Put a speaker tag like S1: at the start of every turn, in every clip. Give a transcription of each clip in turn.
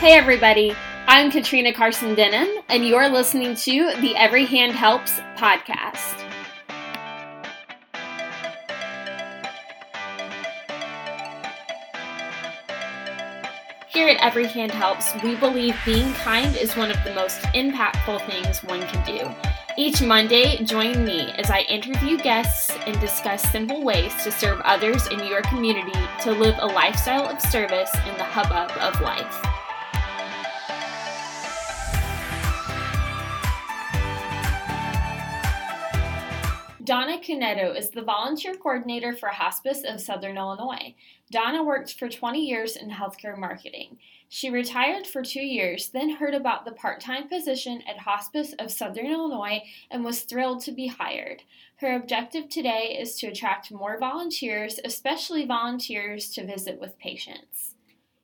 S1: Hey, everybody. I'm Katrina Carson Denham, and you're listening to the Every Hand Helps podcast. Here at Every Hand Helps, we believe being kind is one of the most impactful things one can do. Each Monday, join me as I interview guests and discuss simple ways to serve others in your community to live a lifestyle of service in the hubbub of life. Donna Cuneto is the volunteer coordinator for Hospice of Southern Illinois. Donna worked for 20 years in healthcare marketing. She retired for two years, then heard about the part time position at Hospice of Southern Illinois and was thrilled to be hired. Her objective today is to attract more volunteers, especially volunteers to visit with patients.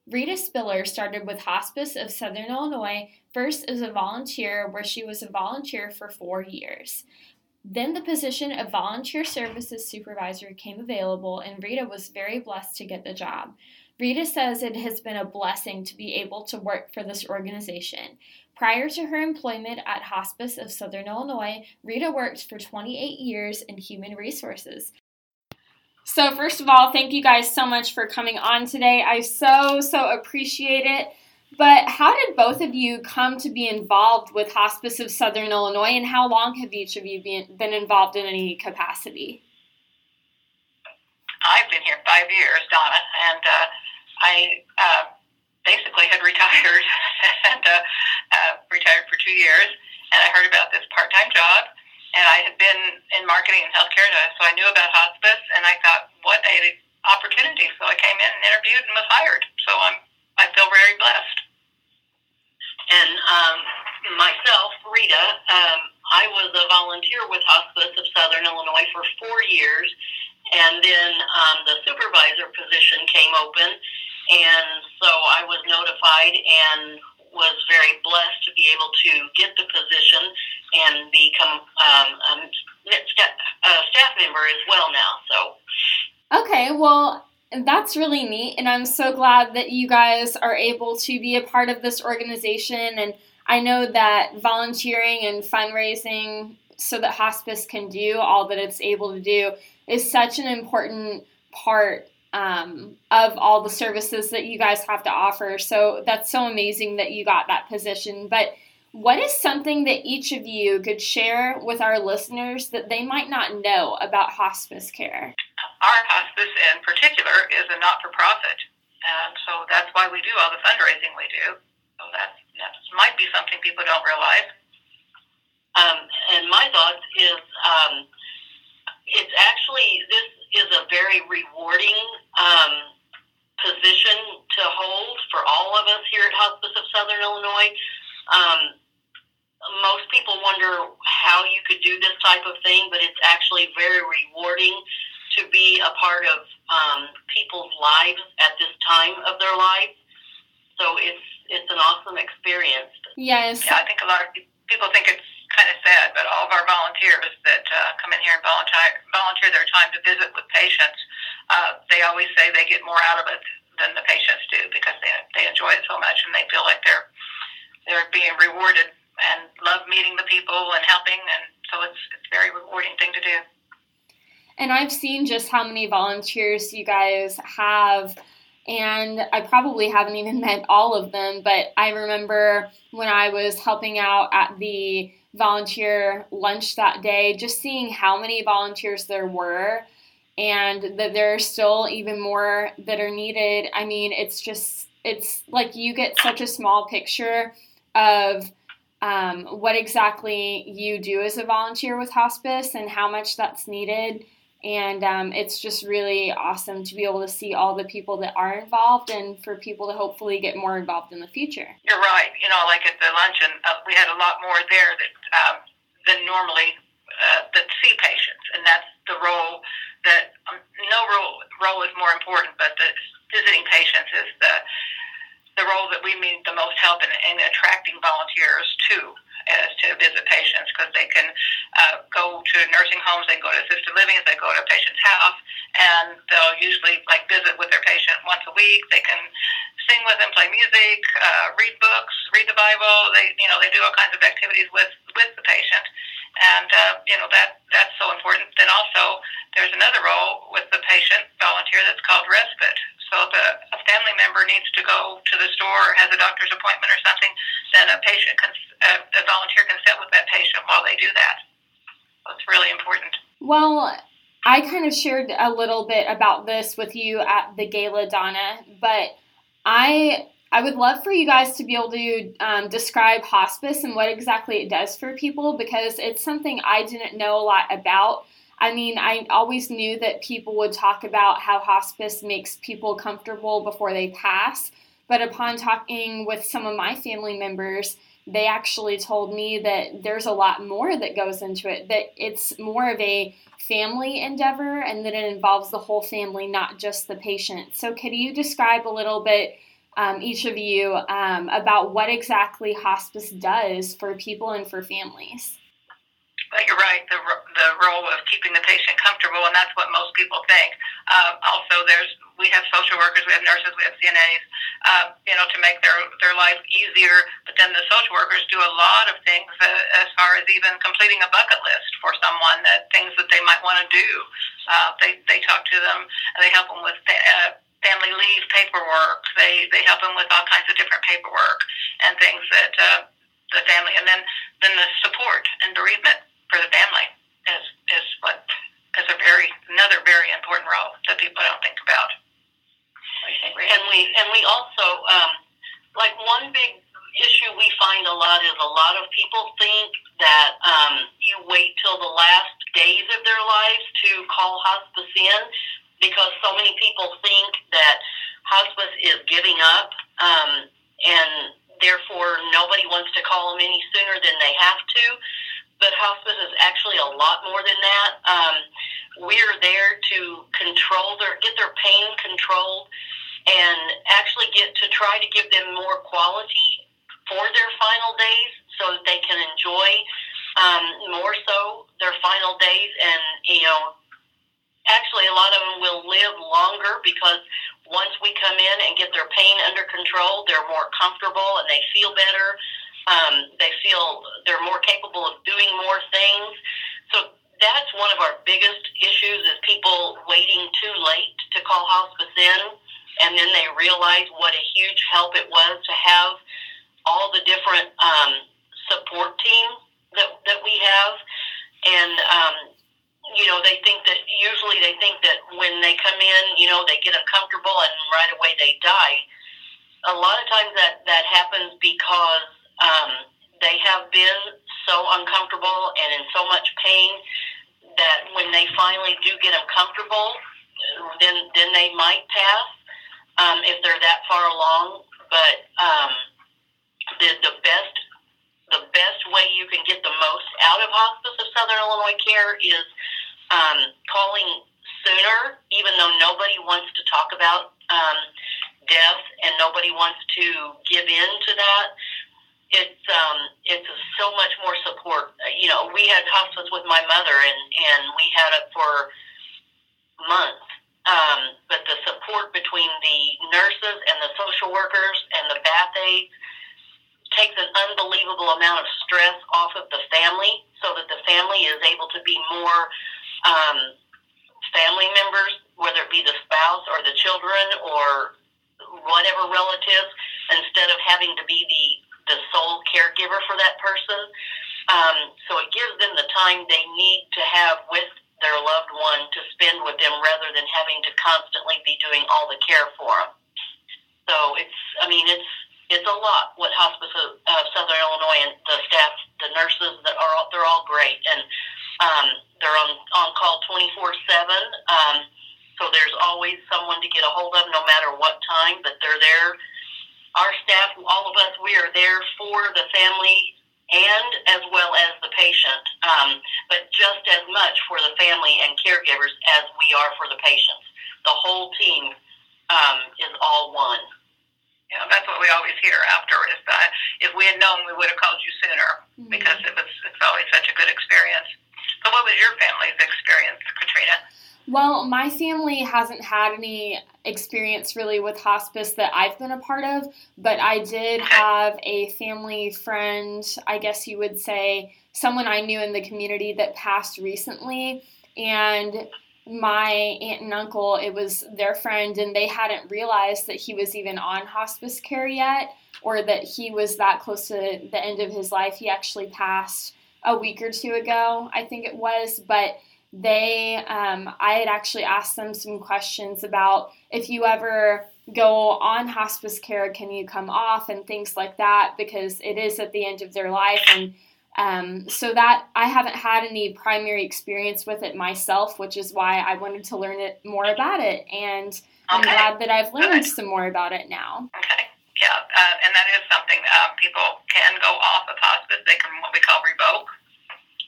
S1: Rita Spiller started with Hospice of Southern Illinois first as a volunteer, where she was a volunteer for four years. Then the position of volunteer services supervisor came available, and Rita was very blessed to get the job. Rita says it has been a blessing to be able to work for this organization. Prior to her employment at Hospice of Southern Illinois, Rita worked for 28 years in human resources. So, first of all, thank you guys so much for coming on today. I so, so appreciate it. But how did both of you come to be involved with Hospice of Southern Illinois, and how long have each of you been, been involved in any capacity?
S2: I've been here five years, Donna, and uh, I uh, basically had retired and uh, uh, retired for two years, and I heard about this part-time job, and I had been in marketing and healthcare, so I knew about hospice, and I thought, what a opportunity! So I came in and interviewed and was hired. So I'm I feel very blessed.
S3: And um, myself, Rita, um, I was a volunteer with Hospice of Southern Illinois for four years, and then um, the supervisor position came open, and so I was notified and was very blessed to be able to get the position and become um, a staff member as well now. So.
S1: Okay, well, and that's really neat. And I'm so glad that you guys are able to be a part of this organization. And I know that volunteering and fundraising so that hospice can do all that it's able to do is such an important part um, of all the services that you guys have to offer. So that's so amazing that you got that position. But what is something that each of you could share with our listeners that they might not know about hospice care?
S2: our hospice in particular is a not for profit. And so that's why we do all the fundraising we do. So that, that might be something people don't realize.
S3: Um, and my thought is um, it's actually, this is a very rewarding um, position to hold for all of us here at Hospice of Southern Illinois. Um, most people wonder how you could do this type of thing, but it's actually very rewarding to be a part of um, people's lives at this time of their life. So it's it's an awesome experience.
S1: Yes.
S2: Yeah, I think a lot of people think it's kind of sad, but all of our volunteers that uh, come in here and volunteer volunteer their time to visit with patients, uh, they always say they get more out of it than the patients do because they they enjoy it so much and they feel like they're they're being rewarded and love meeting the people and helping, and so it's it's a very rewarding thing to do.
S1: And I've seen just how many volunteers you guys have. And I probably haven't even met all of them, but I remember when I was helping out at the volunteer lunch that day, just seeing how many volunteers there were and that there are still even more that are needed. I mean, it's just, it's like you get such a small picture of um, what exactly you do as a volunteer with hospice and how much that's needed and um, it's just really awesome to be able to see all the people that are involved and for people to hopefully get more involved in the future.
S2: You're right. You know, like at the luncheon, uh, we had a lot more there that um, than normally uh, that see patients, and that's the role that um, no role role is more important, but the visiting patients is the the role that we need the most help in, in attracting volunteers to is to visit patients because they can uh, go to nursing homes, they go to assisted living, they go to a patient's house, and they'll usually like visit with their patient once a week. They can sing with them, play music, uh, read books, read the Bible. They, you know, they do all kinds of activities with with the patient, and uh, you know that that's so important. Then also there's another role with the patient volunteer that's called respite. So a, a family member needs to go to the store or has a doctor's appointment or something, then a patient can, a, a volunteer can sit with that patient while they do that. So it's really important.
S1: Well, I kind of shared a little bit about this with you at the gala, Donna, but I I would love for you guys to be able to um, describe hospice and what exactly it does for people because it's something I didn't know a lot about. I mean, I always knew that people would talk about how hospice makes people comfortable before they pass, but upon talking with some of my family members, they actually told me that there's a lot more that goes into it, that it's more of a family endeavor and that it involves the whole family, not just the patient. So, could you describe a little bit, um, each of you, um, about what exactly hospice does for people and for families?
S2: Well, you're right. The, the role of keeping the patient comfortable, and that's what most people think. Uh, also, there's we have social workers, we have nurses, we have CNAs, uh, you know, to make their their life easier. But then the social workers do a lot of things uh, as far as even completing a bucket list for someone that things that they might want to do. Uh, they they talk to them, and they help them with. Uh, family leave paperwork. They they help them with all kinds of different paperwork and things that uh, the family, and then then the support and bereavement for the family is is what is a very another very important role that people don't think about.
S3: And we and we also um, like one big issue we find a lot is a lot of people think that um, you wait till the last days of their lives to call hospice in because so many people think that hospice is giving up um, and therefore nobody wants to call them any sooner than they have to but hospice is actually a lot more than that. Um, we're there to control their, get their pain controlled, and actually get to try to give them more quality for their final days, so that they can enjoy um, more so their final days. And you know, actually, a lot of them will live longer because once we come in and get their pain under control, they're more comfortable and they feel better. Um, they feel they're more capable of doing more things. So that's one of our biggest issues is people waiting too late to call hospice in, and then they realize what a huge help it was to have all the different um, support team that that we have, and um, you know they think that usually they think that when they come in, you know they get uncomfortable and right away they die. A lot of times that that happens because um, they have been so uncomfortable and in so much pain that when they finally do get them comfortable, then then they might pass um, if they're that far along. But um, the the best the best way you can get the most out of Hospice of Southern Illinois Care is um, calling sooner, even though nobody wants to talk about um, death and nobody wants to give in to that it's um it's so much more support. Uh, you know, we had hospice with my mother, and and we had it for months. Um, but the support between the nurses and the social workers and the bath aides takes an unbelievable amount of stress off of the family, so that the family is able to be more um, family members, whether it be the spouse or the children or whatever relatives, instead of having to be the the sole caregiver for that person. Um, so it gives them the time they need to have with their loved one to spend with them rather than having to constantly be doing all the care for them. So it's, I mean, it's it's a lot what Hospice of Southern Illinois and the staff, the nurses that are they're all great and um, they're on on call twenty four seven. Um, so there's always someone to get a hold of, no matter what time. But they're there our staff, all of us, we are there for the family and as well as the patient, um, but just as much for the family and caregivers as we are for the patients. The whole team um, is all one.
S2: You know, that's what we always hear after is that if we had known, we would have called you sooner mm-hmm. because it was it's always such a good experience. So, what was your family's experience, Katrina?
S1: Well, my family hasn't had any experience really with hospice that I've been a part of, but I did have a family friend, I guess you would say, someone I knew in the community that passed recently. And my aunt and uncle, it was their friend, and they hadn't realized that he was even on hospice care yet or that he was that close to the end of his life. He actually passed a week or two ago, I think it was, but they um, i had actually asked them some questions about if you ever go on hospice care can you come off and things like that because it is at the end of their life and um, so that i haven't had any primary experience with it myself which is why i wanted to learn it more about it and i'm
S2: Okay.
S1: glad that i've learned
S2: Good.
S1: some more about it now
S2: Okay. Yeah, uh, and that is something um, people can go off of hospice. They can what we call revoke,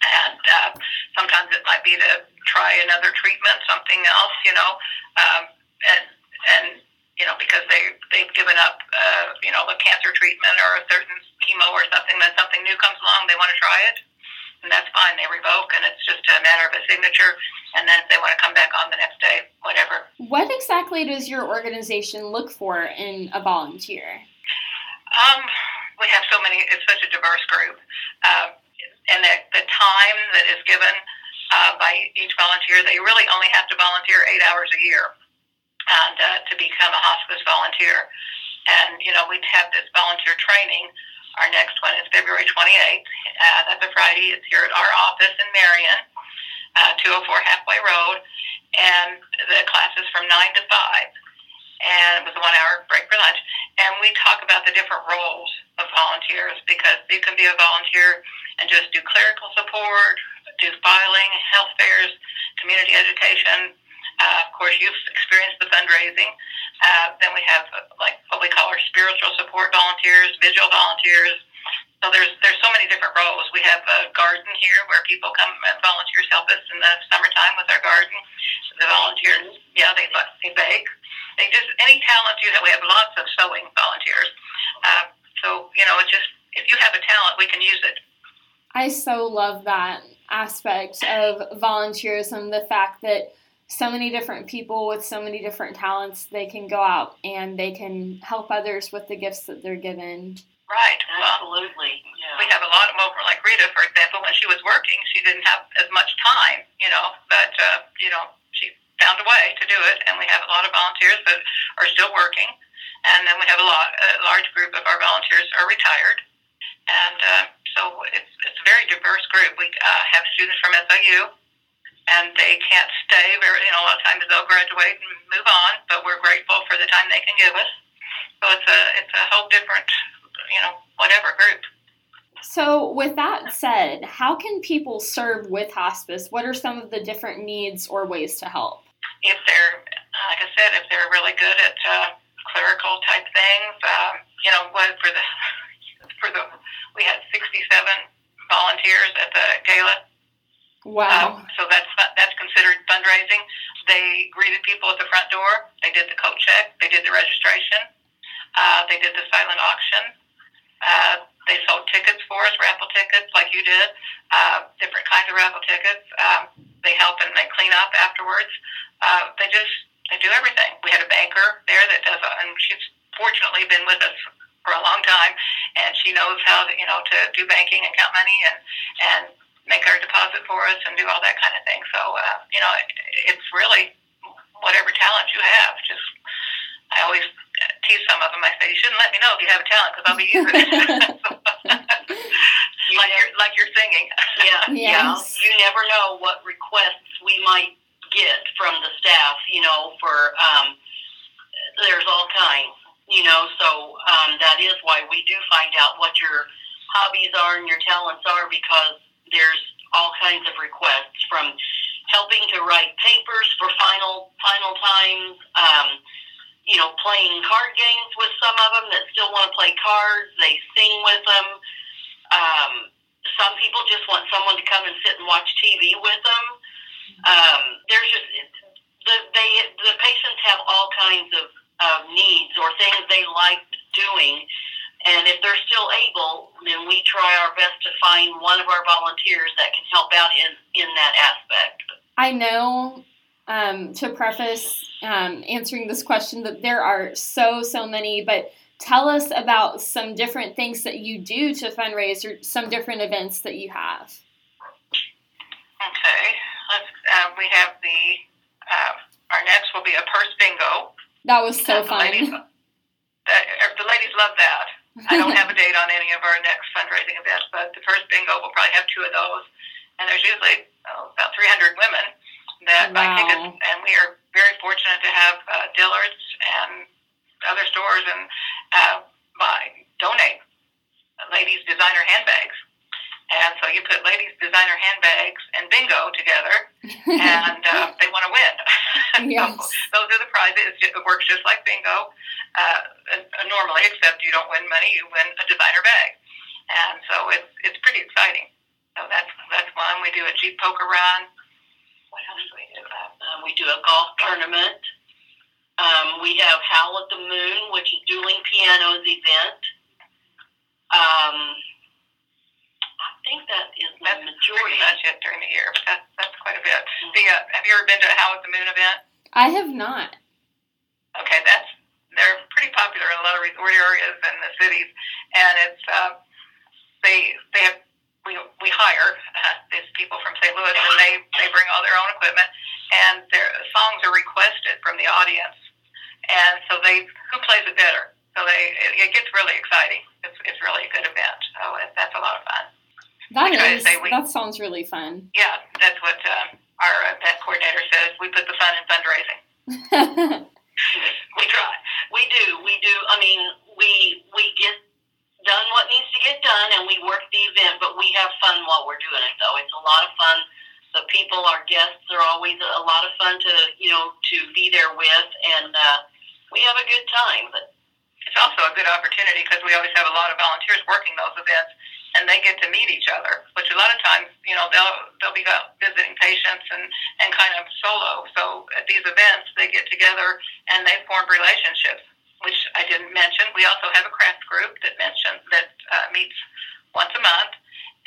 S2: and uh, sometimes it might be to try another treatment, something else, you know, um, and and you know because they they've given up, uh, you know, the cancer treatment or a certain chemo or something. Then something new comes along, they want to try it, and that's fine. They revoke, and it's just a matter of a signature. And then if they want to come back on the next day, whatever,
S1: what exactly does your organization look for in a volunteer
S2: Um, we have so many. It's such a diverse group, uh, and the, the time that is given uh, by each volunteer, they really only have to volunteer eight hours a year, and uh, to become a hospice volunteer. And you know, we have this volunteer training. Our next one is February 28th. Uh, that's a Friday. It's here at our office in Marion, uh, 204 Halfway Road, and the class is from nine to five. And it was a one-hour break for lunch and we talk about the different roles of volunteers because you can be a volunteer and just do clerical support, do filing, health fairs, community education. Uh, of course, you've experienced the fundraising. Uh, then we have uh, like what we call our spiritual support volunteers, vigil volunteers. So there's there's so many different roles. We have a garden here where people come and volunteers help us in the summertime with our garden. The volunteers, yeah, they they bake they just any talent you have. We have lots of sewing volunteers. Uh, so you know, it's just if you have a talent, we can use it.
S1: I so love that aspect of volunteerism, the fact that so many different people with so many different talents, they can go out and they can help others with the gifts that they're given.
S2: Right. Well,
S3: Absolutely. Yeah.
S2: we have a lot of them over. Like Rita, for example, when she was working, she didn't have as much time. You know, but uh, you know, she found a way to do it, and we have a lot of volunteers that are still working. And then we have a lot, a large group of our volunteers are retired, and uh, so it's it's a very diverse group. We uh, have students from SIU, and they can't stay. Very, you know, a lot of times they'll graduate and move on, but we're grateful for the time they can give us. So it's a it's a whole different, you know, whatever group.
S1: So, with that said, how can people serve with hospice? What are some of the different needs or ways to help?
S2: if they're, like I said, if they're really good at uh, clerical type things, um, you know, what for the for the we had 67 volunteers at the gala,
S1: Wow.
S2: um, so that's that's considered fundraising. They greeted people at the front door. They did the coat check. They did the registration. Uh, they did the silent auction. Uh, they sold tickets for us, raffle tickets, like you did. Uh, different kinds of raffle tickets. Um, they help and they clean up afterwards. Uh, they just they do everything. We had a banker there that does, and she's fortunately been with us for a long time, and she knows how to you know to do banking and count money and and make our deposit for us and do all that kind of thing. So uh, you know, it, it's really whatever talent you have. Just I always tease some of them. I say you shouldn't let me know if you have a talent because I'll be using it.
S3: You
S2: like
S3: never-
S2: you're like you're singing.
S3: Yeah, yeah.
S1: Yes.
S3: You never know what requests we might get from the staff. You know, for um, there's all kinds. You know, so um, that is why we do find out what your hobbies are and your talents are because there's all kinds of requests from helping to write papers for final final times. Um, you know, playing card games with some of them that still want to play cards. They sing with them. Um, some people just want someone to come and sit and watch TV with them. Um, there's just the they the patients have all kinds of, of needs or things they liked doing, and if they're still able, then we try our best to find one of our volunteers that can help out in in that aspect.
S1: I know um, to preface um, answering this question that there are so, so many, but tell us about some different things that you do to fundraise or some different events that you have.
S2: Okay. Uh, we have the, uh, our next will be a purse bingo.
S1: That was so
S2: the
S1: fun.
S2: Ladies, the, the ladies love that. I don't have a date on any of our next fundraising events, but the purse bingo will probably have two of those. And there's usually oh, about 300 women that buy tickets, and we are very fortunate to have uh, Dillard's and other stores and uh, buy donate ladies designer handbags. And so you put ladies designer handbags and bingo together, and uh, they want to win.
S1: Yes.
S2: so those are the prizes. It works just like bingo uh, uh, normally, except you don't win money; you win a designer bag. And so it's it's pretty exciting. So that's that's one. We do a Jeep poker run. What else do we do? Uh,
S3: Um, we do a golf tournament. Um, we have Howl at the Moon, which is dueling pianos event. Um, I think that is the
S2: That's
S3: majority.
S2: pretty much it during the year, but that's that's quite a bit. The uh, have you ever been to a Howl at the Moon event?
S1: I have not.
S2: Okay, that's they're pretty popular in a lot of resort areas and the cities, and it's uh, they they have we we hire uh, these people from St. Louis, and they they bring all their own equipment, and their songs are requested from the audience, and so they who plays it better. So they it, it gets really exciting. It's it's really a good event. So it, that's a lot of fun.
S1: That
S2: We
S1: is
S2: we-
S1: that sounds really fun.
S2: Yeah, that's what uh, our event coordinator says. We put the fun in fundraising.
S3: We try. We do. We do. I mean, we we get done what needs to get done, and we work the event. But we have fun while we're doing it. Though it's a lot of fun. The people, our guests, are always a lot of fun to you know to be there with, and uh, we have a good time. But
S2: it's also a good opportunity because we always have a lot of volunteers working those events, and they get to meet each other. Which a lot of times, you know, they'll they'll be out visiting patients and and kind of solo. So at these events, they get together and they form relationships. Which I didn't mention. We also have a craft group that mentioned that uh, meets once a month.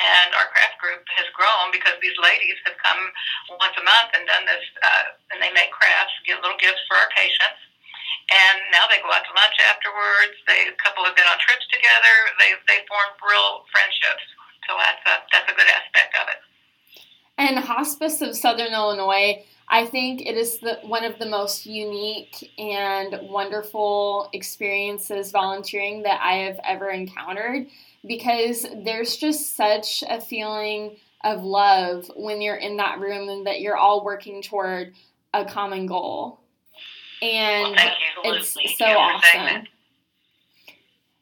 S2: And our craft group has grown because these ladies have come once a month and done this, uh, and they make crafts, give little gifts for our patients and now they go out to lunch afterwards. They a couple have been on trips together. They they form real friendships. So that's a that's a good aspect of it.
S1: And Hospice of Southern Illinois, I think it is the, one of the most unique and wonderful experiences volunteering that I have ever encountered because there's just such a feeling of love when you're in that room and that you're all working toward a common goal. And
S2: Well,
S1: it's so
S2: Yeah, for saying
S1: awesome.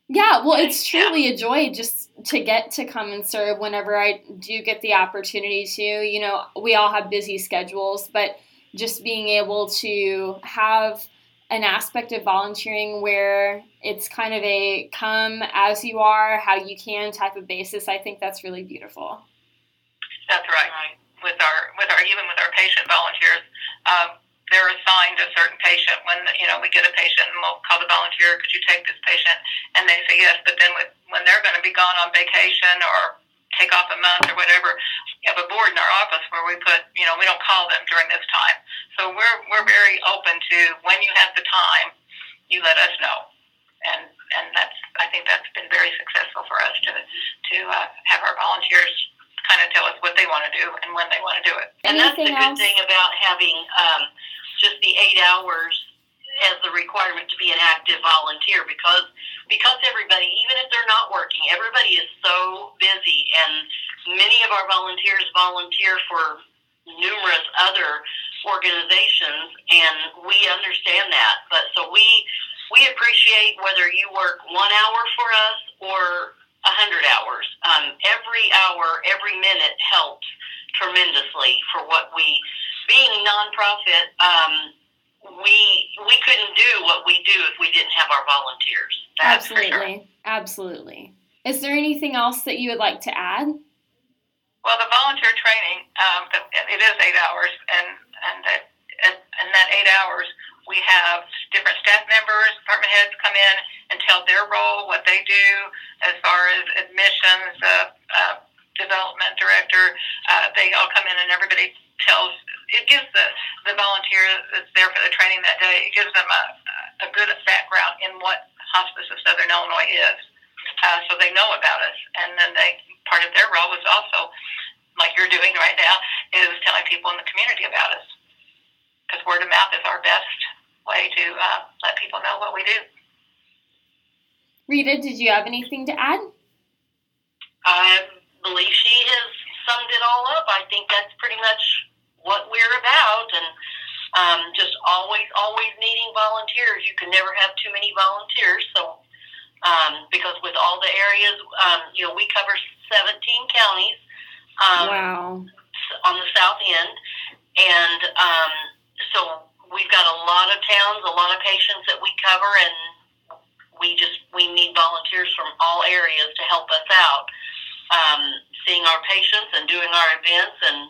S1: Yeah, well, it's
S2: Yeah.
S1: truly a joy just to get to come and serve whenever I do get the opportunity to. You know, we all have busy schedules, but just being able to have an aspect of volunteering where it's kind of a come as you are, how you can type of basis, I think that's really beautiful.
S2: That's right. With our with our even with our patient volunteers, um, they're assigned a certain patient. When you know we get a patient and we'll call the volunteer, could you take this patient? And they say yes. But then with, when they're going to be gone on vacation or take off a month or whatever, we have a board in our office where we put you know we don't call them during this time. So we're we're very open to when you have the time, you let us know. And and that's I think that's been very successful for us to to uh, have our volunteers kind of tell us what they want to do and when they want to do it.
S3: And that's the
S1: Anything
S3: good
S1: else?
S3: thing about having um, just the eight hours as the requirement to be an active volunteer because because everybody, even if they're not working, everybody is so busy, and many of our volunteers volunteer for numerous other organizations, and we understand that. But so we we appreciate whether you work one hour for us or a hundred hours. Um, every hour, every minute helps tremendously for what we, being nonprofit, um, we we couldn't do what we do if we didn't have our volunteers.
S2: That's for sure.
S1: absolutely. Absolutely. Is there anything else that you would like to add?
S2: Well, the volunteer training, um, it is eight hours, and and that and that eight hours, we have different staff members, department heads come in and tell their role, what they do as far as admissions, uh, uh, development director. Uh, they all come in and everybody tells. It gives the the volunteer that's there for the training that day. It gives them a a good background in what Hospice of Southern Illinois is, uh, so they know about us. And then they part of their role is also, like you're doing right now, is telling people in the community about us. Because word of mouth is our best way to uh, let people know what we do.
S1: Rita, did you have anything to add?
S3: I believe she has summed it all up. I think that's pretty much what we're about, and um, just always, always needing volunteers. You can never have too many volunteers, so um, because with all the areas, um, you know, we cover 17 counties. Um,
S1: wow.
S3: On the south end, and um, so we've got a lot of towns, a lot of patients that we cover, and we just we need volunteers from all areas to help us out, um, seeing our patients and doing our events, and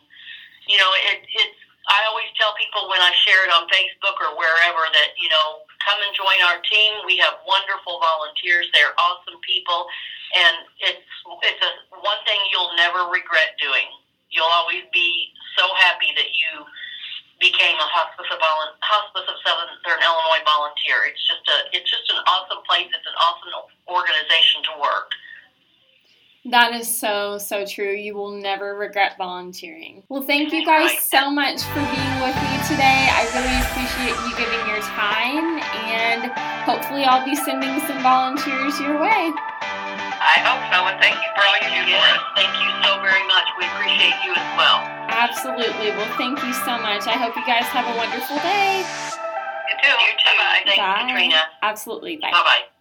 S3: you know, it, it's. I always tell people when I share it on Facebook or wherever that you know, come and join our team. We have wonderful volunteers. They're awesome people, and it's it's a one thing you'll never regret doing. You'll always be so happy that you became a hospice of volu- hospice of Southern Illinois volunteer. It's just a it's just an awesome place. It's an awesome organization to work.
S1: That is so, so true. You will never regret volunteering. Well, thank you guys so much for being with me today. I really appreciate you giving your time, and hopefully, I'll be sending some volunteers your way.
S2: I hope so, and thank you for all you do for us.
S3: Thank you so very much. We appreciate you as well.
S1: Absolutely. Well, thank you so much. I hope you guys have a wonderful day.
S2: You too.
S3: You too.
S2: Bye-bye.
S3: Thank
S1: Bye.
S3: Katrina.
S1: Absolutely. Bye.
S3: Bye bye.